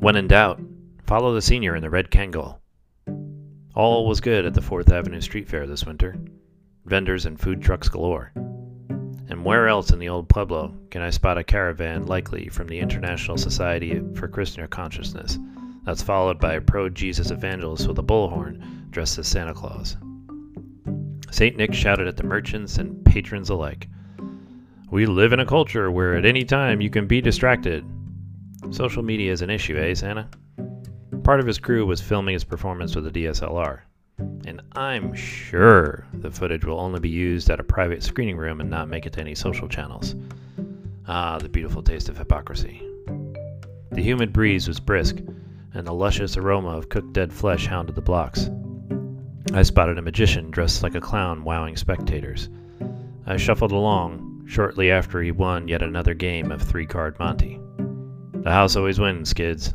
When in doubt, follow the senior in the red Kangol. All was good at the Fourth Avenue Street Fair this winter. Vendors and food trucks galore. And where else in the old Pueblo can I spot a caravan likely from the International Society for Krishna Consciousness that's followed by a pro Jesus evangelist with a bullhorn dressed as Santa Claus? St. Nick shouted at the merchants and patrons alike. We live in a culture where at any time you can be distracted. Social media is an issue, eh, Santa? Part of his crew was filming his performance with a DSLR. And I'm sure the footage will only be used at a private screening room and not make it to any social channels. Ah, the beautiful taste of hypocrisy. The humid breeze was brisk, and the luscious aroma of cooked dead flesh hounded the blocks. I spotted a magician dressed like a clown wowing spectators. I shuffled along shortly after he won yet another game of three card Monte. The house always wins, kids.